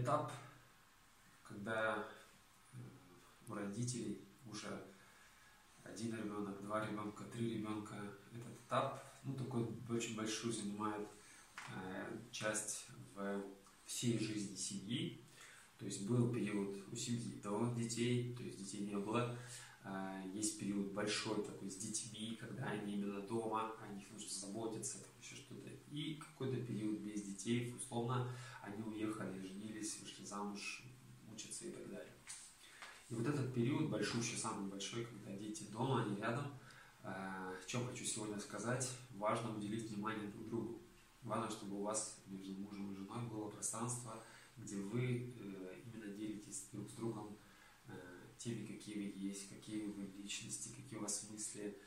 этап, когда э, у родителей уже один ребенок, два ребенка, три ребенка, этот этап, ну, такой очень большой занимает э, часть в всей жизни семьи. То есть был период у семьи до детей, то есть детей не было. Э, есть период большой такой с детьми, когда они именно дома, о них нужно заботиться, там еще что-то. И какой-то период без детей, условно, они уехали, женились, вышли замуж, учатся и так далее. И вот этот период большущий, самый большой, когда дети дома, они рядом, э, о чем хочу сегодня сказать, важно уделить внимание друг другу. Важно, чтобы у вас между мужем и женой было пространство, где вы э, именно делитесь друг с другом э, теми, какие вы есть, какие вы личности, какие у вас мысли.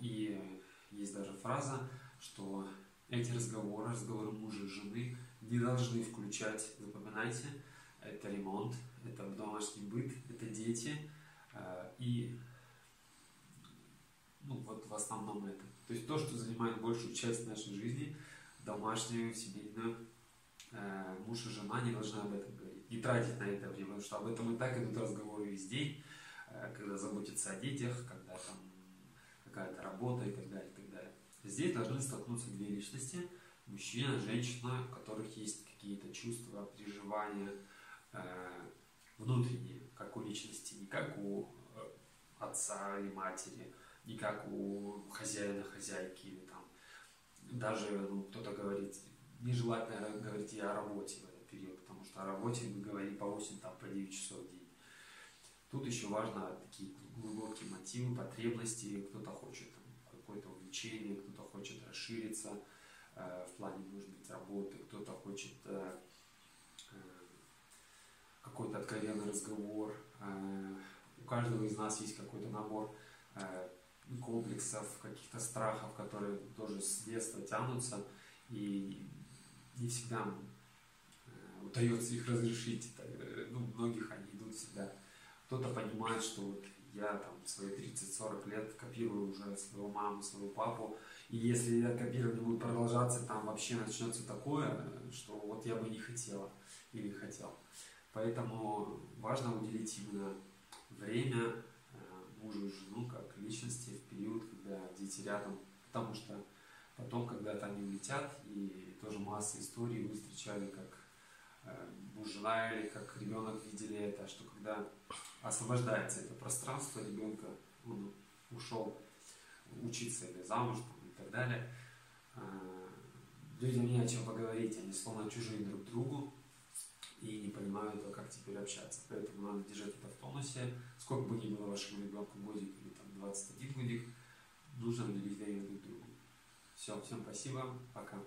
И есть даже фраза, что эти разговоры, разговоры мужа и жены не должны включать, запоминайте, это ремонт, это домашний быт, это дети и ну вот в основном это. То есть то, что занимает большую часть нашей жизни, домашнюю, семейную, э, муж и жена не должны об этом говорить, не тратить на это время, потому что об этом и так идут разговоры весь день, э, когда заботятся о детях, когда там какая-то работа и так далее, и так далее. Здесь должны столкнуться две личности, мужчина, женщина, у которых есть какие-то чувства, переживания э, внутренние, как у личности, не как у э, отца или матери, не как у хозяина, хозяйки или там. Даже ну, кто-то говорит, нежелательно говорить и о работе в этот период, потому что о работе мы говорим по 8, там, по 9 часов в день. Тут еще важно такие глубокие мотивы, потребности, кто-то хочет какое-то увлечение, кто-то хочет расшириться в плане, может быть, работы, кто-то хочет э, э, какой-то откровенный разговор. Э, у каждого из нас есть какой-то набор э, комплексов, каких-то страхов, которые тоже с детства тянутся, и не всегда э, удается их разрешить. Э, ну, многих они идут всегда. Кто-то понимает, что я там свои 30-40 лет копирую уже свою маму, своего папу, и если это копирование будет продолжаться, там вообще начнется такое, что вот я бы не хотела или хотел. Поэтому важно уделить именно время мужу и жену как личности в период, когда дети рядом, потому что потом когда-то они улетят, и тоже масса историй вы встречали, как э, муж, жена или как ребенок видели это, что когда освобождается это пространство ребенка, он ушел учиться или замуж там, и так далее, э, людям не о чем поговорить, они словно чужие друг другу, и не понимают, как теперь общаться. Поэтому надо держать это в тонусе. Сколько бы ни было вашему ребенку годик или там 21 годик, нужно уделить время друг другу. Все, всем спасибо, пока.